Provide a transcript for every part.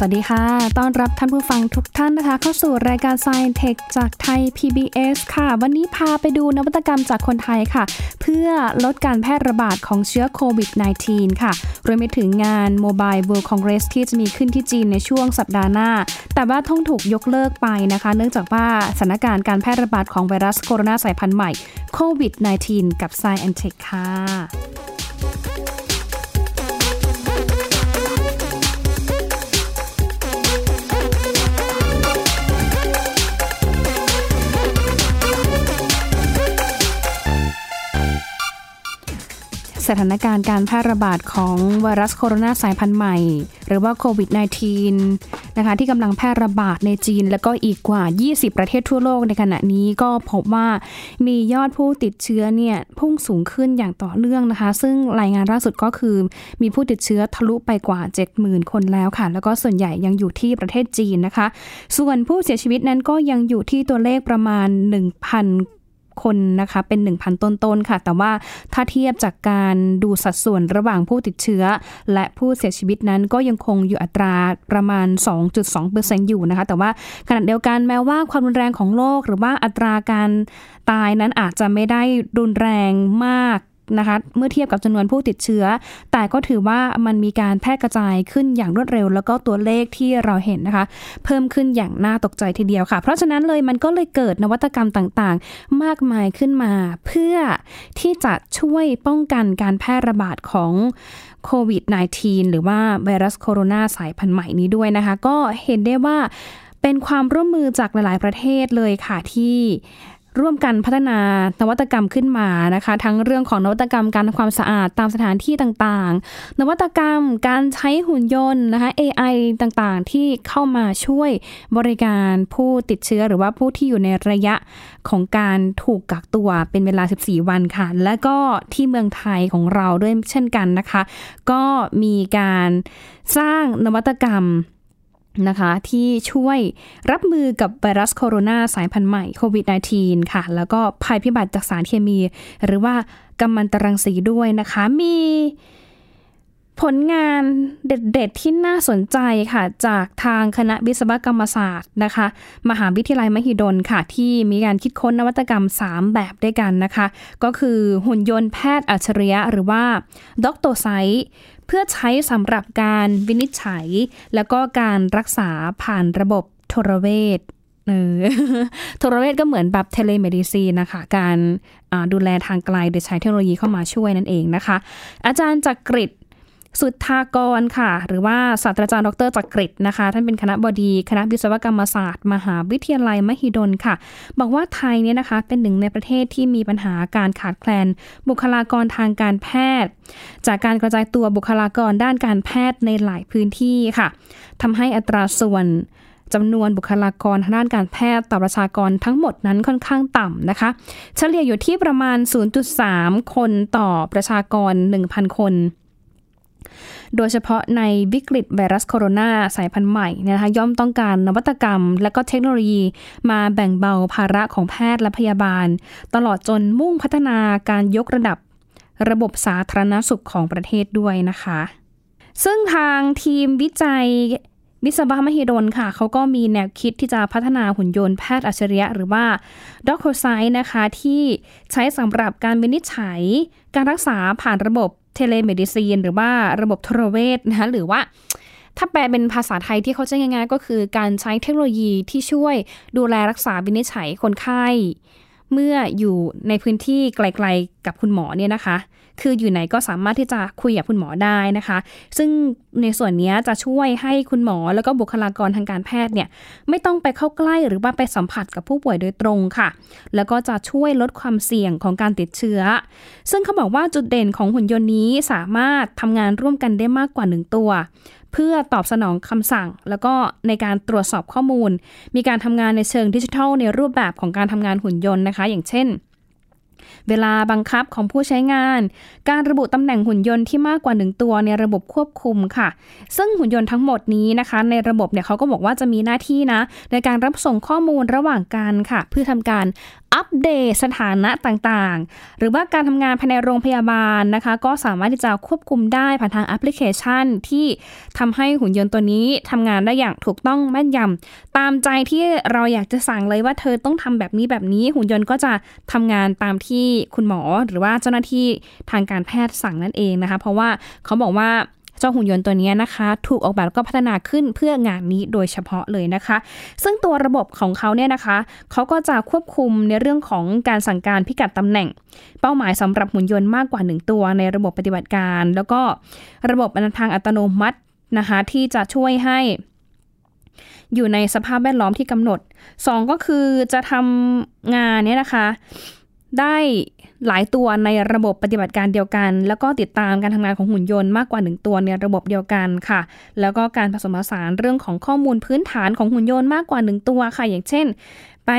สวัสดีค่ะ ต้อนรับท่านผู้ฟังทุกท่านนะคะ เข้าสู่รายการ Science Tech จากไทย PBS ค่ะ วันนี้พาไปดูนวัตกรรมจากคนไทยค่ะ เพื่อลดการแพร่ระบาดของเชื้อโควิด -19 ค่ะ รวมไปถึงงาน Mobile World Congress ที่จะมีขึ้นที่จีนในช่วงสัปดาห์หน้า แต่ว่าต้องถูกยกเลิกไปนะคะ เนื่องจากว่าสถานการณ์การแพร่ระบาดของไวรัสโคโรนาสายพันธุ์ใหม่โควิด -19 กับ Science Tech ค่ะ สถานการณ์การแพร่ระบาดของไวรัสโคโรนาสายพันธุ์ใหม่ หรือว่าโควิด -19 นะคะที่กำลังแพร่ระบาดในจีน และก็อีกกว่า 20 ประเทศทั่วโลกในขณะนี้ก็พบว่ามียอดผู้ติดเชื้อเนี่ยพุ่งสูงขึ้นอย่างต่อเนื่องนะคะ ซึ่งรายงานล่าสุดก็คือ มีผู้ติดเชื้อทะลุไปกว่า 70,000 คนแล้วค่ะ แล้วก็ส่วนใหญ่ยังอยู่ที่ประเทศจีนนะคะ ส่วนผู้เสียชีวิตนั้นก็ยังอยู่ที่ตัวเลขประมาณ 1,000 คนนะคะเป็น 1,000 ต้นๆค่ะ แต่ว่าถ้าเทียบจากการดูสัดส่วนระหว่างผู้ติดเชื้อ และผู้เสียชีวิตนั้นก็ยังคงอยู่อัตราประมาณ 2.2%อยู่นะคะ แต่ว่าขณะเดียวกันแม้ว่าความรุนแรงของโรคหรือว่าอัตราการตายนั้นอาจจะไม่ได้รุนแรงมาก นะคะเมื่อเทียบกับจำนวนผู้ติดเชื้อ แต่ก็ถือว่ามันมีการแพร่กระจายขึ้นอย่างรวดเร็ว แล้วก็ตัวเลขที่เราเห็นนะคะ เพิ่มขึ้นอย่างน่าตกใจทีเดียวค่ะ เพราะฉะนั้นเลยมันก็เลยเกิดนวัตกรรมต่างๆ มากมายขึ้นมา เพื่อที่จะช่วยป้องกันการแพร่ระบาดของโควิด -19 หรือว่าไวรัสโคโรนาสายพันธุ์ใหม่นี้ด้วยนะคะ ก็เห็นได้ว่าเป็นความร่วมมือจากหลาย ๆ ประเทศเลยค่ะที่ ร่วมกันพัฒนานวัตกรรมขึ้นมานะคะ ทั้งเรื่องของนวัตกรรมการทำความสะอาดตามสถานที่ต่างๆ นวัตกรรมการใช้หุ่นยนต์นะคะ AI ต่างๆ ที่เข้ามาช่วยบริการผู้ติดเชื้อหรือว่าผู้ที่อยู่ในระยะของการถูกกักตัวเป็นเวลา 14 วันค่ะ และก็ที่เมืองไทยของเราด้วยเช่นกันนะคะ ก็มีการสร้างนวัตกรรม นะคะที่ช่วยรับมือกับไวรัสโคโรนาสายพันธุ์ใหม่โควิด -19 ค่ะ แล้วก็ภัยพิบัติจากสารเคมี หรือว่ากัมมันตรังสีด้วยนะคะ มีผลงานเด็ด ๆ ที่น่าสนใจค่ะ จากทางคณะวิศวกรรมศาสตร์นะคะ มหาวิทยาลัยมหิดลค่ะ ที่มีการคิดค้นนวัตกรรม 3 แบบด้วยกันนะคะ ก็คือหุ่นยนต์แพทย์อัจฉริยะหรือว่าด็อกโตไซ เพื่อใช้สำหรับการวินิจฉัย แล้วก็การรักษาผ่านระบบโทรเวชเออโทรเวชก็เหมือนแบบ telemedicine ะคะ การดูแลทางไกลโดยใช้เทคโนโลยีเข้ามาช่วยนั่นเองนะคะ อาจารย์จักรกฤษณ์ สุทธากรณ์ค่ะ หรือว่าศาสตราจารย์ดร.จักรกฤษณ์นะคะ ท่านเป็นคณบดีคณะวิศวกรรมศาสตร์ มหาวิทยาลัยมหิดลค่ะ บอกว่าไทยเนี่ยนะคะเป็นหนึ่งในประเทศที่มีปัญหาการขาดแคลน บุคลากรทางการแพทย์ จากการกระจายตัวบุคลากรด้านการแพทย์ในหลายพื้นที่ค่ะทำให้อัตราส่วนจำนวนบุคลากรทางด้านการแพทย์ต่อประชากรทั้งหมดนั้นค่อนข้างต่ำนะคะ เฉลี่ยอยู่ที่ประมาณ 0.3 คนต่อประชากร 1,000 คน โดยเฉพาะในวิกฤตไวรัสโคโรนาสายพันธุ์ใหม่นะคะย่อมต้องการนวัตกรรม และก็เทคโนโลยีมาแบ่งเบาภาระของแพทย์และพยาบาล ตลอดจนมุ่งพัฒนาการยกระดับระบบสาธารณสุขของประเทศด้วยนะคะ ซึ่งทางทีมวิจัยวิศวะมหิดลค่ะ เขาก็มีแนวคิดที่จะพัฒนาหุ่นยนต์แพทย์อัจฉริยะ หรือว่า Doctosight นะคะ ที่ใช้สำหรับการวินิจฉัย การรักษาผ่านระบบ telemedicine หรือว่าระบบโทรเวชนะคะหรือว่าถ้าแปลเป็นภาษาไทยที่เข้าใจง่ายๆก็คือการใช้เทคโนโลยีที่ช่วยดูแลรักษาวินิจฉัยคนไข้ เมื่ออยู่ในพื้นที่ไกลๆกับคุณหมอเนี่ยนะคะ คืออยู่ไหนก็สามารถที่จะคุยกับคุณหมอได้นะคะ ซึ่งในส่วนนี้จะช่วยให้คุณหมอแล้วก็บุคลากรทางการแพทย์เนี่ยไม่ต้องไปเข้าใกล้หรือว่าไปสัมผัสกับผู้ป่วยโดยตรงค่ะ แล้วก็จะช่วยลดความเสี่ยงของการติดเชื้อ ซึ่งเขาบอกว่าจุดเด่นของหุ่นยนต์นี้สามารถทำงานร่วมกันได้มากกว่าหนึ่งตัวเพื่อตอบสนองคำสั่ง แล้วก็ในการตรวจสอบข้อมูล มีการทำงานในเชิงดิจิทัลในรูปแบบของการทำงานหุ่นยนต์นะคะ อย่างเช่น เวลาบังคับของผู้ใช้งาน การระบุตำแหน่งหุ่นยนต์ที่มากกว่าหนึ่งตัวในระบบควบคุมค่ะ ซึ่งหุ่นยนต์ทั้งหมดนี้นะคะ ในระบบเนี่ยเขาก็บอกว่าจะมีหน้าที่นะ ในการรับส่งข้อมูลระหว่างกันค่ะ เพื่อทำการอัปเดตสถานะต่างๆ หรือว่าการทำงานภายในโรงพยาบาลนะคะ ก็สามารถที่จะควบคุมได้ผ่านทางแอปพลิเคชัน ที่ทำให้หุ่นยนต์ตัวนี้ทำงานได้อย่างถูกต้องแม่นยำตามใจที่เราอยากจะสั่งเลยว่าเธอต้องทำแบบนี้แบบนี้หุ่นยนต์ก็จะทำงานตามที่คุณหมอหรือว่าเจ้าหน้าที่ทางการแพทย์สั่งนั่นเองนะคะ เพราะว่าเขาบอกว่าเจ้าหุ่นยนต์ตัวนี้นะคะ ถูกออกแบบก็พัฒนาขึ้นเพื่องานนี้โดยเฉพาะเลยนะคะ ซึ่งตัวระบบของเขาเนี่ยนะคะ เขาก็จะควบคุมในเรื่องของการสั่งการพิกัดตำแหน่ง เป้าหมายสำหรับหุ่นยนต์มากกว่า 1 ตัวในระบบปฏิบัติการ แล้วก็ระบบอนทางอัตโนมัตินะคะที่จะช่วยให้ อยู่ในสภาพแวดล้อมที่กำหนด 2 ก็คือจะทำงานเนี่ยนะคะ ได้หลายตัวในระบบปฏิบัติการเดียวกัน แล้วก็ติดตามการทำงานของหุ่นยนต์มากกว่า 1 ตัวในระบบเดียวกันค่ะ แล้วก็การผสมผสานเรื่องของข้อมูลพื้นฐานของหุ่นยนต์มากกว่า 1 ตัวค่ะ อย่างเช่น ไป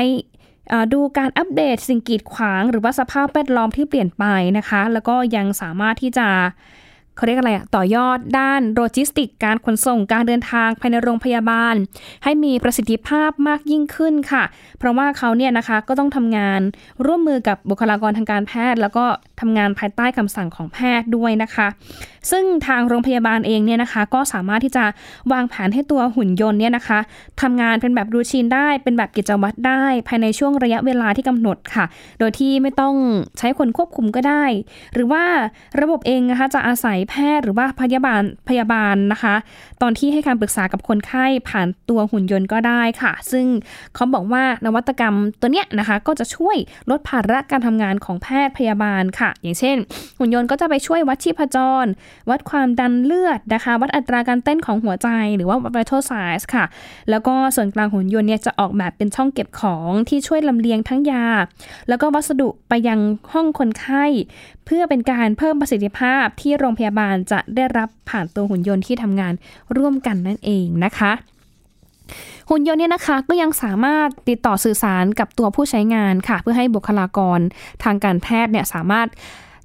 ดูการอัปเดตสิ่งกีดขวาง หรือว่าสภาพแวดล้อมที่เปลี่ยนไปนะคะ แล้วก็ยังสามารถที่จะ เขาเรียกอะไรต่อยอดด้านโลจิสติก การขนส่งการเดินทางภายในโรงพยาบาล ให้มีประสิทธิภาพมากยิ่งขึ้นค่ะ เพราะว่าเขาเนี่ยนะคะก็ต้องทำงานร่วมมือกับบุคลากรทางการแพทย์ แล้วก็ทำงานภายใต้คำสั่งของแพทย์ด้วยนะคะ ซึ่งทางโรงพยาบาลเองเนี่ยนะคะ ก็สามารถที่จะวางแผนให้ตัวหุ่นยนต์เนี่ยนะคะทำงานเป็นแบบรูชีนได้เป็นแบบกิจวัตรได้ ภายในช่วงระยะเวลาที่กำหนดค่ะ โดยที่ไม่ต้องใช้คนควบคุมก็ได้ หรือว่าระบบเองนะคะจะอาศัยแพทย์หรือว่าพยาบาลพยาบาลนะคะ ตอนที่ให้คำปรึกษากับคนไข้ผ่านตัวหุ่นยนต์ก็ได้ค่ะ ซึ่งเขาบอกว่านวัตกรรมตัวเนี้ยนะคะ ก็จะช่วยลดภาระการทำงานของแพทย์พยาบาลค่ะ อย่างเช่น หุ่นยนต์ก็จะไปช่วยวัดชีพจร วัดความดันเลือดนะคะ วัดอัตราการเต้นของหัวใจหรือว่า vital signs ค่ะ แล้วก็ส่วนกลางหุ่นยนต์เนี่ยจะออกแบบเป็นช่องเก็บของที่ช่วยลำเลียงทั้งยา แล้วก็วัสดุไปยังห้องคนไข้ เพื่อเป็นการเพิ่มประสิทธิภาพที่โรงพยาบาลจะได้รับผ่านตัวหุ่นยนต์ที่ทำงานร่วมกันนั่นเองนะคะหุ่นยนต์เนี่ยนะคะก็ยังสามารถติดต่อสื่อสารกับตัวผู้ใช้งานค่ะ เพื่อให้บุคลากรทางการแพทย์เนี่ยสามารถ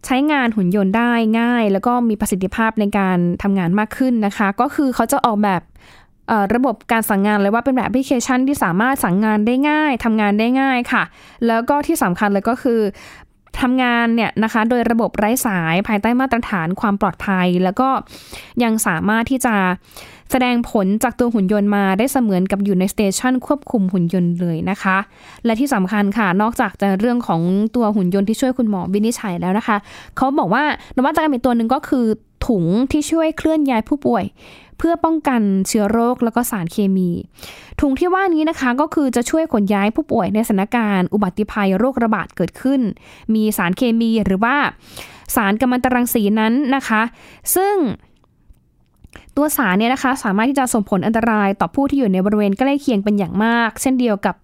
ใช้งานหุ่นยนต์ได้ง่าย แล้วก็มีประสิทธิภาพในการทำงานมากขึ้นนะคะ ก็คือเขาจะออกแบบระบบการสั่งงานเลยว่าเป็นแบบแอปพลิเคชันที่สามารถสั่งงานได้ง่ายทำงานได้ง่ายค่ะ แล้วก็ที่สำคัญเลยก็คือ ทำงานเนี่ยนะคะ โดยระบบไร้สายภายใต้มาตรฐานความปลอดภัย แล้วก็ยังสามารถที่จะแสดงผลจากตัวหุ่นยนต์มาได้เสมือนกับอยู่ในสเตชันควบคุมหุ่นยนต์เลยนะคะ และที่สำคัญค่ะ นอกจากจะเรื่องของตัวหุ่นยนต์ที่ช่วยคุณหมอวินิจฉัยแล้วนะคะ เขาบอกว่านวัตกรรมอีกตัวหนึ่งก็คือถุงที่ช่วยเคลื่อนย้ายผู้ป่วย เพื่อป้องกันเชื้อโรคแล้วก็สารเคมี ถุงที่ว่านี้นะคะก็คือจะช่วยขนย้ายผู้ป่วยในสถานการณ์อุบัติภัยโรคระบาดเกิดขึ้น มีสารเคมีหรือว่าสารกัมมันตรังสีนั้นนะคะ ซึ่งตัวสารเนี่ยนะคะสามารถที่จะส่งผลอันตรายต่อผู้ที่อยู่ในบริเวณใกล้เคียงเป็นอย่างมาก เช่นเดียวกับ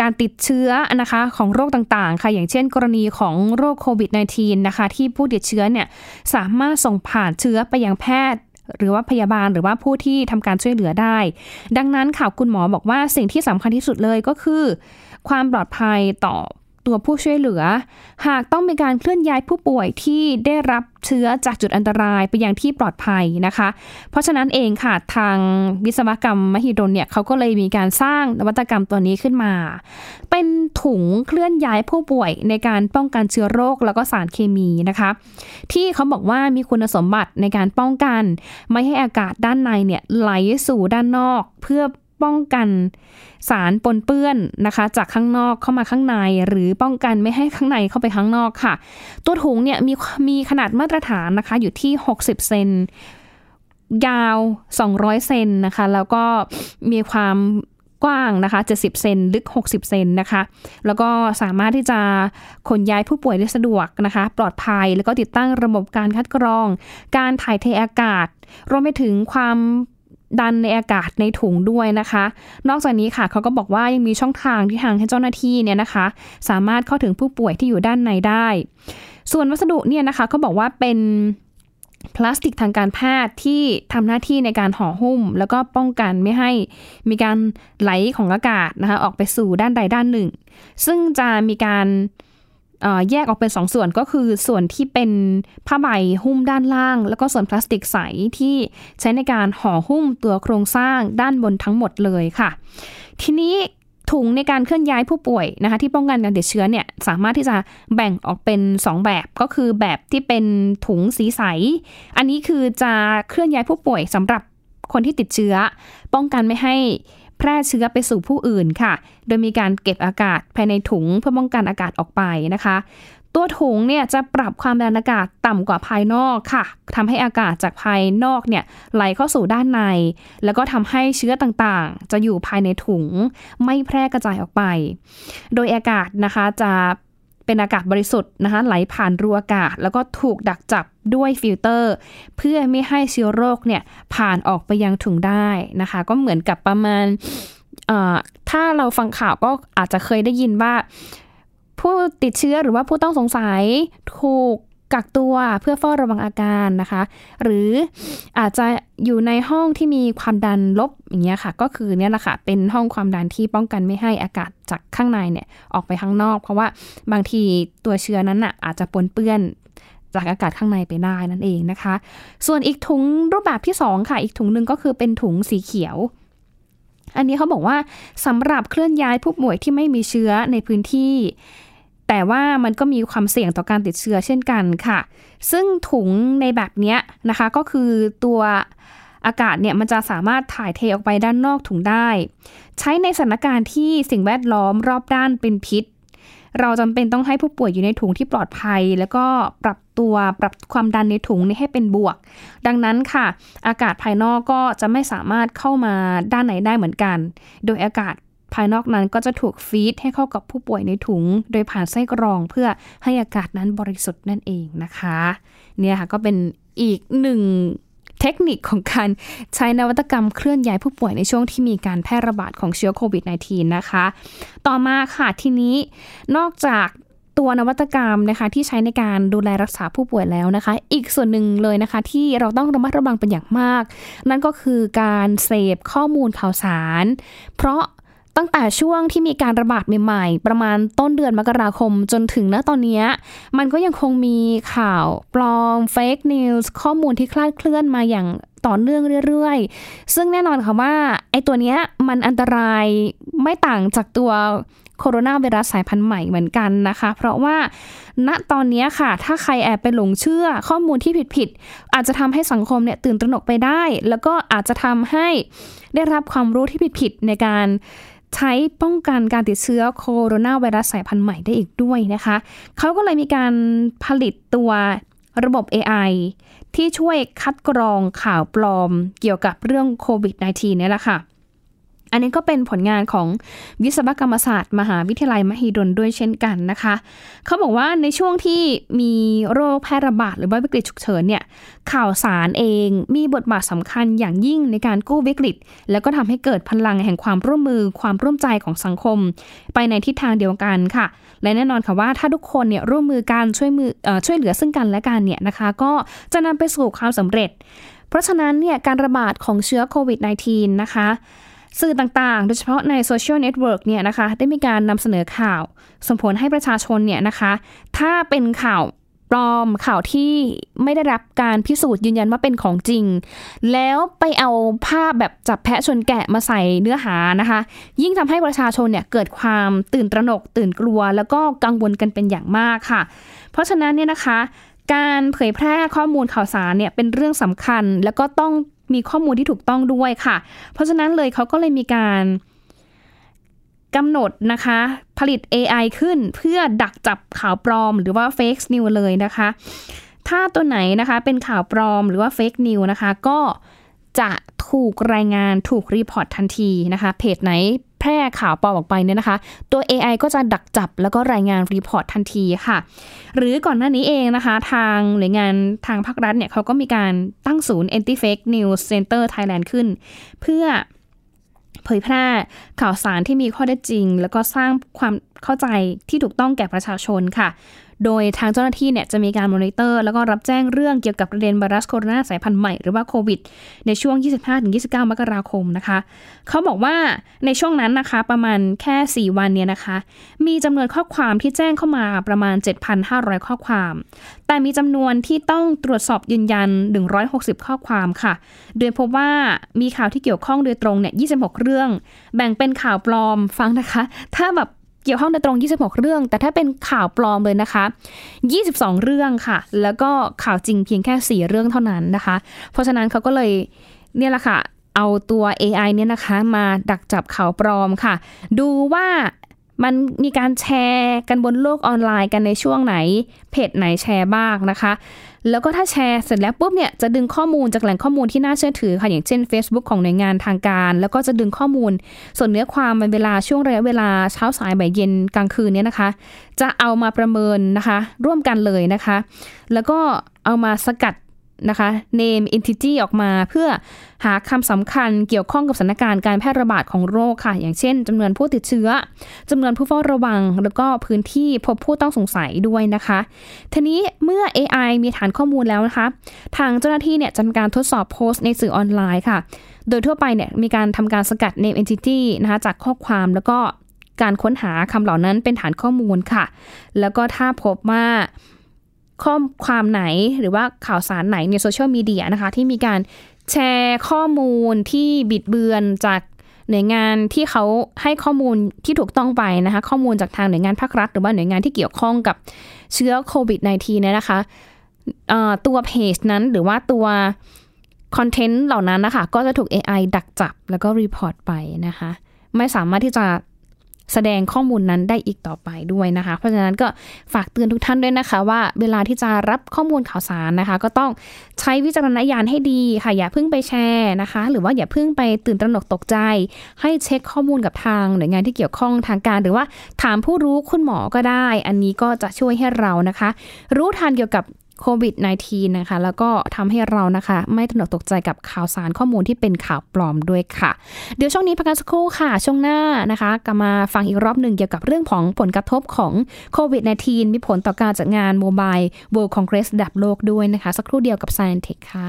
การติดเชื้อนะคะของโรคต่างๆ ค่ะ อย่างเช่น กรณีของโรคโควิด -19 นะคะที่ผู้ติดเชื้อเนี่ยสามารถส่งผ่านเชื้อไปยังแพทย์ หรือว่าพยาบาลหรือว่าผู้ที่ทำการช่วยเหลือได้ ดังนั้นข่าวคุณหมอบอกว่าสิ่งที่สำคัญที่สุดเลยก็คือ ความปลอดภัยต่อ ตัวผู้ช่วยเหลือ หากต้องมีการเคลื่อนย้ายผู้ป่วยที่ได้รับเชื้อจากจุดอันตรายไปยังที่ปลอดภัยนะคะ เพราะฉะนั้นเองค่ะทางวิศวกรรมมหิดลเนี่ยเขาก็เลยมีการสร้างนวัตกรรมตัวนี้ขึ้นมา เป็นถุงเคลื่อนย้ายผู้ป่วยในการป้องกันเชื้อโรคแล้วก็สารเคมีนะคะ ที่เขาบอกว่ามีคุณสมบัติในการป้องกัน ไม่ให้อากาศด้านในเนี่ยไหลสู่ด้านนอก เพื่อ ป้องกันสารปนเปื้อนนะคะ จากข้างนอกเข้ามาข้างใน หรือป้องกันไม่ให้ข้างในเข้าไปข้างนอกค่ะ ตัวถุงเนี่ยมีมีขนาดมาตรฐานนะคะอยู่ที่ 60 เซนยาว 200 เซนนะคะ แล้วก็มีความกว้างนะคะ 70 เซนลึก 60 เซนนะคะ แล้วก็สามารถที่จะขนย้ายผู้ป่วยได้สะดวกนะคะ ปลอดภัย แล้วก็ติดตั้งระบบการคัดกรอง การถ่ายเทอากาศ รวมไปถึงความ ดันในอากาศในถุงด้วยนะคะ นอกจากนี้ค่ะเขาก็บอกว่ายังมีช่องทางที่ทางให้เจ้าหน้าที่เนี่ยนะคะ สามารถเข้าถึงผู้ป่วยที่อยู่ด้านในได้ ส่วนวัสดุเนี่ยนะคะเขาบอกว่าเป็นพลาสติกทางการแพทย์ที่ทำหน้าที่ในการห่อหุ้ม แล้วก็ป้องกันไม่ให้มีการไหลของอากาศนะคะออกไปสู่ด้านใดด้านหนึ่ง ซึ่งจะมีการ แยกออกเป็นสองส่วนก็คือส่วนที่เป็นผ้าใบหุ้มด้านล่าง แล้วก็ส่วนพลาสติกใสที่ใช้ในการห่อหุ้มตัวโครงสร้างด้านบนทั้งหมดเลยค่ะ ทีนี้ถุงในการเคลื่อนย้ายผู้ป่วยนะคะที่ป้องกันการติดเชื้อเนี่ยสามารถที่จะแบ่งออกเป็น 2 แบบก็คือแบบที่เป็นถุงสีใส อันนี้คือจะเคลื่อนย้ายผู้ป่วยสำหรับคนที่ติดเชื้อ ป้องกันไม่ให้ แพร่เชื้อไปสู่ผู้อื่นค่ะ โดยมีการเก็บอากาศภายในถุงเพื่อป้องกันอากาศออกไปนะคะ ตัวถุงเนี่ยจะปรับความดันอากาศต่ำกว่าภายนอกค่ะทำให้อากาศจากภายนอกเนี่ยไหลเข้าสู่ด้านใน แล้วก็ทำให้เชื้อต่างๆ จะอยู่ภายในถุงไม่แพร่กระจายออกไป โดยอากาศนะคะจะ เป็นอากาศบริสุทธิ์นะคะไหลผ่านรูอากาศ แล้วก็ถูกดักจับด้วยฟิลเตอร์ เพื่อไม่ให้เชื้อโรคเนี่ยผ่านออกไปยังถุงได้นะคะ ก็เหมือนกับประมาณถ้าเราฟังข่าวก็อาจจะเคยได้ยินว่า ผู้ติดเชื้อหรือว่าผู้ต้องสงสัยถูก กักตัวเพื่อเฝ้าระวังอาการนะคะ หรืออาจจะอยู่ในห้องที่มีความดันลบอย่างเงี้ยค่ะ ก็คือเนี่ยแหละค่ะเป็นห้องความดันที่ป้องกันไม่ให้อากาศจากข้างในเนี่ยออกไปข้างนอก เพราะว่าบางทีตัวเชื้อนั้นอะอาจจะปนเปื้อนจากอากาศข้างในไปได้นั่นเองนะคะ ส่วนอีกถุงรูปแบบที่ 2 ค่ะ อีกถุงหนึ่งก็คือเป็นถุงสีเขียว อันนี้เขาบอกว่าสำหรับเคลื่อนย้ายผู้ป่วยที่ไม่มีเชื้อในพื้นที่ แต่ว่ามันก็มีความเสี่ยงต่อการติดเชื้อเช่นกันค่ะ ซึ่งถุงในแบบนี้นะคะ ก็คือตัวอากาศเนี่ยมันจะสามารถถ่ายเทออกไปด้านนอกถุงได้ ใช้ในสถานการณ์ที่สิ่งแวดล้อมรอบด้านเป็นพิษ เราจำเป็นต้องให้ผู้ป่วยอยู่ในถุงที่ปลอดภัย แล้วก็ปรับตัวปรับความดันในถุงนี้ให้เป็นบวก ดังนั้นค่ะ อากาศภายนอกก็จะไม่สามารถเข้ามาด้านไหนได้เหมือนกัน โดยอากาศ ภายนอกนั้นก็จะถูกฟีดให้เข้ากับผู้ป่วยในถุง โดยผ่านไส้กรองเพื่อให้อากาศนั้นบริสุทธิ์นั่นเองนะคะ เนี่ยค่ะก็เป็นอีกหนึ่งเทคนิคของการใช้นวัตกรรมเคลื่อนย้ายผู้ป่วยในช่วงที่มีการแพร่ระบาดของเชื้อโควิด -19 นะคะ ต่อมาค่ะทีนี้นอกจากตัวนวัตกรรมนะคะที่ใช้ในการดูแลรักษาผู้ป่วยแล้วนะคะ อีกส่วนหนึ่งเลยนะคะ ที่เราต้องระมัดระวังเป็นอย่างมาก นั่นก็คือการเสพข้อมูลข่าวสาร เพราะ ตั้งแต่ช่วงที่มีการระบาดใหม่ ๆ ประมาณต้นเดือนมกราคมจนถึงณตอนนี้ มันก็ยังคงมีข่าวปลอมเฟกนิวส์ข้อมูลที่คลาดเคลื่อนมาอย่างต่อเนื่องเรื่อยๆ ซึ่งแน่นอนค่ะว่าไอ้ตัวเนี้ยมันอันตรายไม่ต่างจากตัวโคโรนาไวรัสสายพันธุ์ใหม่เหมือนกันนะคะ เพราะว่าณตอนนี้ค่ะ ถ้าใครแอบไปหลงเชื่อข้อมูลที่ผิดๆ อาจจะทำให้สังคมเนี่ยตื่นตระหนกไปได้ แล้วก็อาจจะทำให้ได้รับความรู้ที่ผิดๆ ในการ ใช้ป้องกันการติดเชื้อโคโรนาไวรัสสายพันธุ์ใหม่ได้อีกด้วยนะคะ เขาก็เลยมีการผลิตตัวระบบ AI ที่ช่วยคัดกรองข่าวปลอมเกี่ยวกับเรื่องโควิด -19 นี่แหละค่ะ อันนี้ก็เป็นผลงานของวิศวกรรมศาสตร์ มหาวิทยาลัยมหิดลด้วยเช่นกันนะคะ เขาบอกว่าในช่วงที่มีโรคแพร่ระบาดหรือว่าวิกฤตฉุกเฉินเนี่ยข่าวสารเองมีบทบาทสำคัญอย่างยิ่งในการกู้วิกฤต แล้วก็ทำให้เกิดพลังแห่งความร่วมมือความร่วมใจของสังคม ไปในทิศทางเดียวกันค่ะ และแน่นอนค่ะว่าถ้าทุกคนเนี่ยร่วมมือกันช่วยมือช่วยเหลือซึ่งกันและกันเนี่ยนะคะก็จะนำไปสู่ความสำเร็จ เพราะฉะนั้นเนี่ยการระบาดของเชื้อโควิด -19 นะคะ สื่อต่างๆ โดยเฉพาะใน social network เนี่ยนะคะได้มีการนำเสนอข่าว ส่งผลให้ประชาชนเนี่ยนะคะ ถ้าเป็นข่าวปลอมข่าวที่ไม่ได้รับการพิสูจน์ยืนยันว่าเป็นของจริง แล้วไปเอาภาพแบบจับแพะชนแกะมาใส่เนื้อหานะคะ ยิ่งทำให้ประชาชนเนี่ยเกิดความตื่นตระหนก ตื่นกลัว แล้วก็กังวลกันเป็นอย่างมากค่ะ เพราะฉะนั้นเนี่ยนะคะ การเผยแพร่ข้อมูลข่าวสารเนี่ยเป็นเรื่องสำคัญ แล้วก็ต้อง มีข้อมูลที่ถูกต้องด้วยค่ะ เพราะฉะนั้นเลยเขาก็เลยมีการกำหนดนะคะ ผลิต AI ขึ้นเพื่อดักจับข่าวปลอมหรือว่า fake news เลยนะคะ ถ้าตัวไหนนะคะเป็นข่าวปลอมหรือว่า fake news นะคะ ก็จะถูกรายงานถูก report ทันทีนะคะ เพจไหน แพร่ข่าวปลอมออกไปเนี่ยนะคะ ตัว AI ก็จะดักจับแล้วก็รายงาน report ทันทีค่ะ หรือก่อนหน้านี้เองนะคะ ทางหน่วยงานทางภาครัฐเนี่ยเขาก็มีการตั้งศูนย์ Anti Fake News Center Thailand ขึ้น เพื่อเผยแพร่ข่าวสารที่มีข้อเท็จจริง แล้วก็สร้างความเข้าใจที่ถูกต้องแก่ประชาชนค่ะ โดยทางเจ้าหน้าที่เนี่ยจะมีการมอนิเตอร์ แล้วก็รับแจ้งเรื่องเกี่ยวกับประเด็นไวรัสโคโรนาสายพันธุ์ใหม่หรือว่าโควิด ในช่วง 25-29 มกราคมนะคะ เขาบอกว่าในช่วงนั้นนะคะประมาณแค่ 4 วันเนี่ยนะคะ มีจำนวนข้อความที่แจ้งเข้ามาประมาณ 7,500 ข้อความ แต่มีจำนวนที่ต้องตรวจสอบยืนยัน 160 ข้อความค่ะ โดยพบว่ามีข่าวที่เกี่ยวข้องโดยตรงเนี่ย 26 เรื่อง แบ่งเป็นข่าวปลอมฟังนะคะ ถ้าแบบ เกี่ยวข้องโดยตรง 26 เรื่อง แต่ถ้าเป็นข่าวปลอมเลยนะคะ 22 เรื่องค่ะ แล้วก็ข่าวจริงเพียงแค่ 4 เรื่องเท่านั้นนะคะ เพราะฉะนั้นเขาก็เลยเนี่ยแหละค่ะเอาตัว AI เนี่ยนะคะ มาดักจับข่าวปลอมค่ะ ดูว่า มันมีการแชร์กันบนโลกออนไลน์กันในช่วงไหน เพจไหนแชร์บ้างนะคะ แล้วก็ถ้าแชร์เสร็จแล้วปุ๊บเนี่ยจะดึงข้อมูลจากแหล่งข้อมูลที่น่าเชื่อถือค่ะอย่างเช่น Facebook ของหน่วยงานทางการ แล้วก็จะดึงข้อมูล ส่วนเนื้อความในเวลาช่วงระยะเวลาเช้าสายบ่ายเย็นกลางคืนเนี่ยนะคะ จะเอามาประเมินนะคะ ร่วมกันเลยนะคะ แล้วก็เอามาสกัด นะคะ name entity ออกมาเพื่อหาคำสำคัญเกี่ยวข้องกับสถานการณ์การแพร่ระบาดของโรคค่ะ อย่างเช่นจำนวนผู้ติดเชื้อจำนวนผู้เฝ้าระวัง แล้วก็พื้นที่พบผู้ต้องสงสัยด้วยนะคะ ทีนี้เมื่อ AI มีฐานข้อมูลแล้วนะคะ ทางเจ้าหน้าที่เนี่ยจะมีการทดสอบโพสต์ในสื่อออนไลน์ค่ะ โดยทั่วไปเนี่ยมีการทำการสกัด name entity นะคะจากข้อความแล้วก็การค้นหาคำเหล่านั้นเป็นฐานข้อมูลค่ะ แล้วก็ถ้าพบว่า ข้อความไหนหรือว่าข่าวสารไหนในโซเชียลมีเดียนะคะที่มีการแชร์ข้อมูลที่บิดเบือนจากหน่วยงานที่เขาให้ข้อมูลที่ถูกต้องไปนะคะ ข้อมูลจากทางหน่วยงานภาครัฐ หรือว่าหน่วยงานที่เกี่ยวข้องกับเชื้อโควิด -19 เนี่ยนะคะตัวเพจนั้นหรือว่าตัวคอนเทนต์เหล่านั้นนะคะ ก็จะถูก AI ดักจับแล้วก็รีพอร์ตไปนะคะ ไม่สามารถที่จะ แสดงข้อมูลนั้นได้อีกต่อไปด้วยนะคะ เพราะฉะนั้นก็ฝากเตือนทุกท่านด้วยนะคะ ว่าเวลาที่จะรับข้อมูลข่าวสารนะคะ ก็ต้องใช้วิจารณญาณให้ดีค่ะ อย่าเพิ่งไปแชร์นะคะ หรือว่าอย่าเพิ่งไปตื่นตระหนกตกใจ ให้เช็คข้อมูลกับทางหน่วยงานที่เกี่ยวข้องทางการ หรือว่าถามผู้รู้คุณหมอก็ได้ อันนี้ก็จะช่วยให้เรานะคะ รู้ทันเกี่ยวกับ โควิด -19 นะคะ แล้วก็ทำให้เรานะคะ ไม่ตระหนกตกใจกับข่าวสารข้อมูลที่เป็นข่าวปลอมด้วยค่ะ เดี๋ยวช่วงนี้พักกันสักครู่ค่ะ ช่วงหน้านะคะกลับมาฟังอีกรอบหนึ่งเกี่ยวกับเรื่องของผลกระทบของโควิด -19 มีผลต่อการจัดงานโมบาย World Congress ระดับโลกด้วยนะคะ สักครู่เดียวกับ Science Tech ค่ะ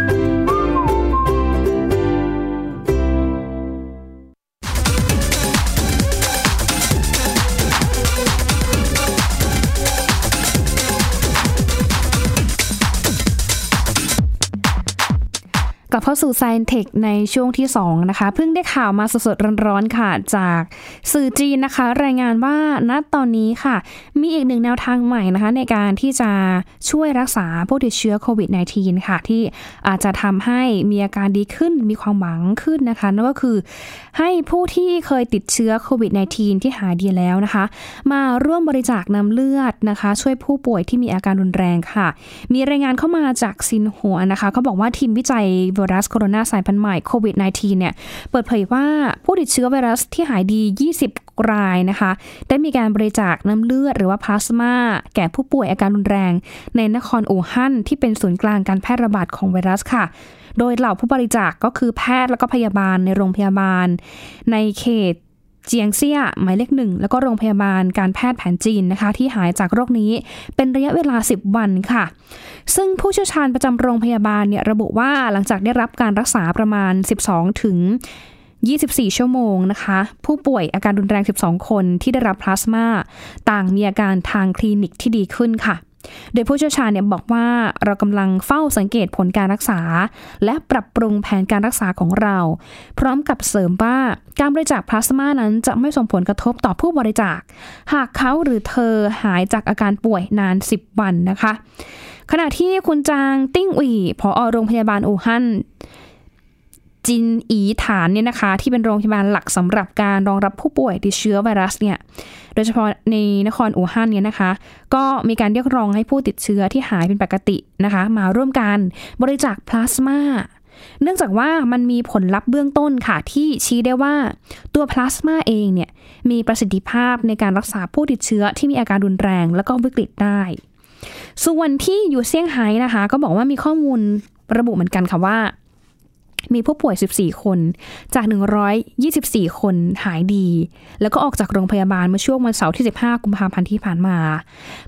ี บเข้าสู่ Science Tech ในช่วงที่ 2 นะคะ เพิ่งได้ข่าวมาสดๆร้อนๆค่ะ จากสื่อจีนนะคะ รายงานว่าณตอนนี้ค่ะ มีอีกหนึ่งแนวทางใหม่นะคะ ในการที่จะช่วยรักษาผู้ติดเชื้อโควิด -19 ค่ะ ที่อาจจะทำให้มีอาการดีขึ้นมีความหวังขึ้นนะคะ นั่นก็คือ ให้ผู้ที่เคยติดเชื้อโควิด -19 ที่หายดีแล้วนะคะ มาร่วมบริจาคน้ำเลือดนะคะ ช่วยผู้ป่วยที่มีอาการรุนแรงค่ะ มีรายงานเข้ามาจากซินหัวนะคะเขาบอกว่าทีมวิจัยไวรัสโคโรนาสายพันธุ์ใหม่โควิด -19 เนี่ย เปิดเผยว่าผู้ติดเชื้อไวรัสที่หายดี 20 รายนะคะ ได้มีการบริจาคน้ำเลือดหรือว่าพลาสมา แก่ผู้ป่วยอาการรุนแรง ในนครอู่ฮั่นที่เป็นศูนย์กลางการแพร่ระบาดของไวรัสค่ะโดยเหล่าผู้บริจาคก็คือแพทย์และก็พยาบาลในโรงพยาบาล ในเขต เจียงเซียหมายเลขหนึ่งแล้วก็โรงพยาบาลการแพทย์แผนจีนนะคะ ที่หายจากโรคนี้เป็นระยะเวลา 10 วันค่ะ ซึ่งผู้เชี่ยวชาญประจำโรงพยาบาลเนี่ยระบุว่าหลังจากได้รับการรักษาประมาณ 12 ถึง 24 ชั่วโมงนะคะ ผู้ป่วยอาการรุนแรง 12 คนที่ได้รับพลาสมาต่างมีอาการทางคลินิกที่ดีขึ้นค่ะ โดยผู้เชี่ยวชาญเนี่ยบอกว่าเรากำลังเฝ้าสังเกตผลการรักษา และปรับปรุงแผนการรักษาของเรา พร้อมกับเสริมว่าการบริจาคพลาสมานั้นจะไม่ส่งผลกระทบต่อผู้บริจาค หากเขาหรือเธอหายจากอาการป่วยนาน 10 วันนะคะ ขณะที่คุณจางติ้งอุ๋ผอโรงพยาบาลอู่ฮั่นจินอีฐานเนี่ยนะคะ ที่เป็นโรงพยาบาลหลักสำหรับการรองรับผู้ป่วยติดเชื้อไวรัสเนี่ย โดยเฉพาะในนครอู่ฮั่นเนี่ยนะคะ ก็มีการเรียกร้องให้ผู้ติดเชื้อที่หายเป็นปกตินะคะ มาร่วมกันบริจาคพลาสมาเนื่องจากว่ามันมีผลลัพธ์เบื้องต้นค่ะ ที่ชี้ได้ว่าตัวพลาสมาเองเนี่ยมีประสิทธิภาพในการรักษาผู้ติดเชื้อที่มีอาการรุนแรง แล้วก็วิกฤตได้ ส่วนที่อยู่เซี่ยงไฮ้นะคะ ก็บอกว่ามีข้อมูลระบุเหมือนกันค่ะว่า มีผู้ป่วย 14 คน จาก 124 คนหายดี แล้วก็ออกจากโรงพยาบาลเมื่อช่วงวันเสาร์ที่ 15 กุมภาพันธ์ที่ผ่านมา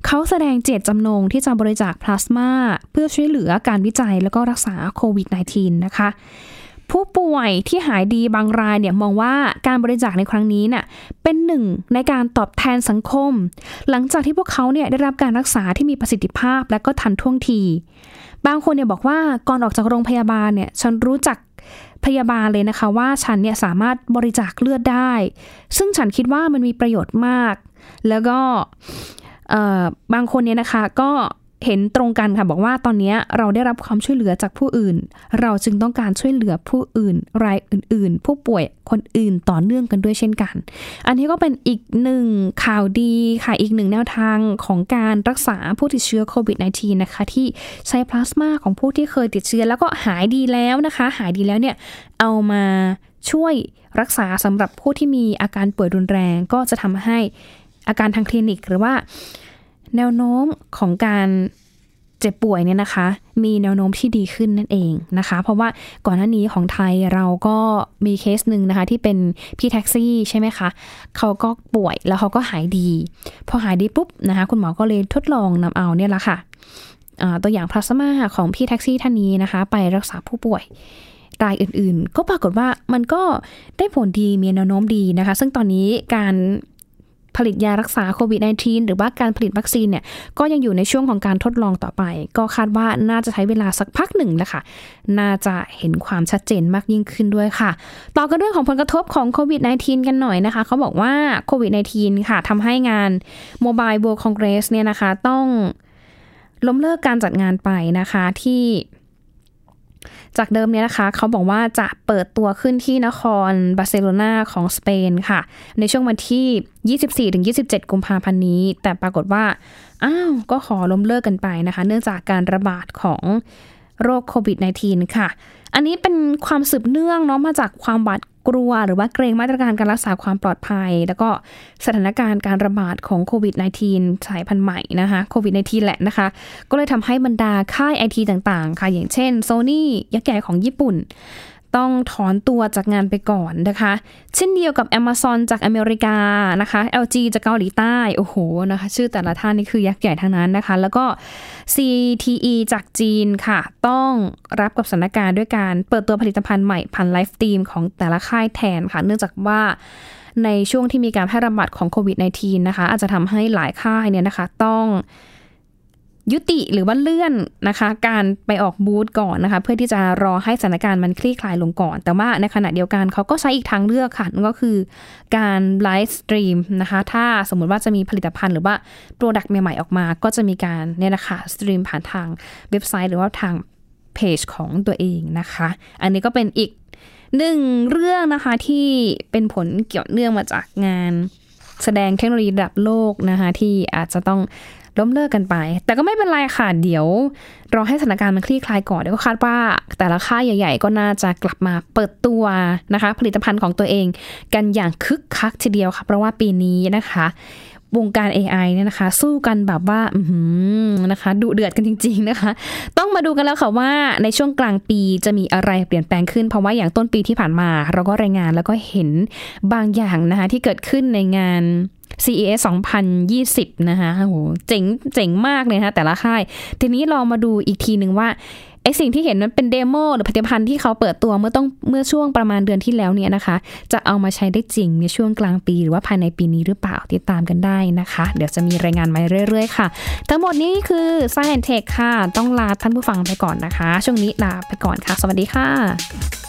เขาแสดงเจตจำนงที่จะบริจาคพลาสมาเพื่อช่วยเหลือการวิจัยแล้วก็รักษาโควิด -19 นะคะ ผู้ป่วยที่หายดีบางรายเนี่ยมองว่าการบริจาคในครั้งนี้เนี่ยเป็นหนึ่งในการตอบแทนสังคม หลังจากที่พวกเขาเนี่ยได้รับการรักษาที่มีประสิทธิภาพและก็ทันท่วงที บางคนเนี่ยบอกว่าก่อนออกจากโรงพยาบาลเนี่ยฉันรู้จักพยาบาลเลยนะคะว่าฉันเนี่ยสามารถบริจาคเลือดได้ ซึ่งฉันคิดว่ามันมีประโยชน์มาก แล้วก็บางคนเนี่ยนะคะก็ เห็นตรงกันค่ะบอกว่าตอนนี้เราได้รับความช่วยเหลือจากผู้อื่น เราจึงต้องการช่วยเหลือผู้อื่น รายอื่น ๆ ผู้ป่วยคนอื่นต่อเนื่องกันด้วยเช่นกัน อันนี้ก็เป็นอีกหนึ่งข่าวดีค่ะอีกหนึ่งแนวทางของการรักษาผู้ติดเชื้อโควิด -19 นะคะที่ใช้พลาสมาของผู้ที่เคยติดเชื้อแล้วก็หายดีแล้วนะคะ หายดีแล้วเนี่ยเอามาช่วยรักษาสำหรับผู้ที่มีอาการป่วยรุนแรงก็จะทำให้อาการทางคลินิกหรือว่า แนวโน้มของการเจ็บป่วยเนี่ยนะคะ มีแนวโน้มที่ดีขึ้นนั่นเองนะคะ เพราะว่าก่อนหน้านี้ของไทยเราก็มีเคสหนึ่งนะคะ ที่เป็นพี่แท็กซี่ใช่ไหมคะเขาก็ป่วยแล้วเขาก็หายดี พอหายดีปุ๊บนะคะ คุณหมอก็เลยทดลองนำเอาเนี่ยละค่ะอ่าตัวอย่างพลาสมาของพี่แท็กซี่ท่านนี้นะคะ ไปรักษาผู้ป่วยรายอื่นๆ ก็ปรากฏว่ามันก็ได้ผลดีมีแนวโน้มดีนะคะ ซึ่งตอนนี้การ ผลิตยารักษาโควิด -19 หรือว่าการผลิตวัคซีนเนี่ยก็ยังอยู่ในช่วงของการทดลองต่อไป ก็คาดว่าน่าจะใช้เวลาสักพักหนึ่งแหละค่ะ น่าจะเห็นความชัดเจนมากยิ่งขึ้นด้วยค่ะ ต่อกันเรื่องของผลกระทบของโควิด -19 กันหน่อยนะคะ เขาบอกว่าโควิด -19 ค่ะทำให้งาน Mobile World Congress เนี่ยนะคะต้องล้มเลิกการจัดงานไปนะคะที่ จากเดิมเนี่ยนะคะ เขาบอกว่าจะเปิดตัวขึ้นที่นครบาร์เซโลนาของสเปนค่ะ ในช่วงวันที่ 24-27 กุมภาพันธ์นี้ แต่ปรากฏว่า อ้าว ก็ขอล้มเลิกกันไปนะคะ เนื่องจากการระบาดของโรคโควิด -19 ค่ะ อันนี้เป็นความสืบเนื่องเนาะมาจากความหวาด กลัวหรือว่าเกรงมาตรการการรักษาความปลอดภัย แล้วก็สถานการณ์การระบาดของโควิด -19 สายพันธุ์ใหม่นะคะโควิด -19 แหละนะคะ ก็เลยทำให้บรรดาค่ายไอทีต่างๆ ค่ะ อย่างเช่น Sony ยักษ์ใหญ่ของญี่ปุ่น ต้องถอนตัวจากงานไปก่อนนะคะ เช่นเดียวกับ Amazon จากอเมริกานะคะ LG จากเกาหลีใต้ โอ้โหนะคะ ชื่อแต่ละท่านนี่คือยักษ์ใหญ่ทั้งนั้นนะคะ แล้วก็ CTE จากจีนค่ะ ต้องรับกับสถานการณ์ด้วยการเปิดตัวผลิตภัณฑ์ใหม่พันไลฟ์ทีมของแต่ละค่ายแทนค่ะ เนื่องจากว่าในช่วงที่มีการแพร่ระบาดของโควิด -19 นะคะ อาจจะทำให้หลายค่ายเนี่ยนะคะต้อง ยุติหรือว่าเลื่อนนะคะ การไปออกบูธก่อนนะคะ เพื่อที่จะรอให้สถานการณ์มันคลี่คลายลงก่อน แต่ว่าในขณะเดียวกันเขาก็ใช้อีกทางเลือกค่ะนั่นก็คือการ live stream นะคะ ถ้าสมมุติว่าจะมีผลิตภัณฑ์หรือว่า product ใหม่ๆออกมา ก็จะมีการเนี่ยนะคะ stream ผ่านทางเว็บไซต์หรือว่าทางเพจของตัวเองนะคะ อันนี้ก็เป็นอีกหนึ่งเรื่องนะคะที่เป็นผลเกี่ยวเนื่องมาจากงานแสดงเทคโนโลยีระดับโลกนะคะที่อาจจะต้อง ล้มเลิกกันไป แต่ก็ไม่เป็นไรค่ะ เดี๋ยวรอให้สถานการณ์มันคลี่คลายก่อนเดี๋ยวก็คาดว่า แต่ละค่ายใหญ่ ๆ ก็น่าจะกลับมาเปิดตัวนะคะ ผลิตภัณฑ์ของตัวเอง กันอย่างคึกคักทีเดียวค่ะ เพราะว่าปีนี้นะคะวงการ AI เนี่ยนะคะ สู้กันแบบว่าอืนะคะดุเดือดกันจริง ๆนะคะ ต้องมาดูกันแล้วค่ะว่าในช่วงกลางปีจะมีอะไรเปลี่ยนแปลงขึ้น เพราะว่าอย่างต้นปีที่ผ่านมา เราก็รายงานแล้วก็เห็นบางอย่างนะคะที่เกิดขึ้นในงาน CES 2020 นะคะโหเจ๋งเจ๋งมากเลยนะคะแต่ละค่าย ทีนี้ลองมาดูอีกทีหนึ่งว่าไอสิ่งที่เห็นมันเป็นเดโมหรือผลิตภัณฑ์ที่เขาเปิดตัวเมื่อต้องเมื่อช่วงประมาณเดือนที่แล้วเนี่ยนะคะ จะเอามาใช้ได้จริงในช่วงกลางปี หรือว่าภายในปีนี้หรือเปล่าติดตามกันได้นะคะ เดี๋ยวจะมีรายงานมาเรื่อยๆค่ะ ทั้งหมดนี้คือ Science Tech ค่ะ ต้องลาท่านผู้ฟังไปก่อนนะคะ ช่วงนี้ลาไปก่อนค่ะ สวัสดีค่ะ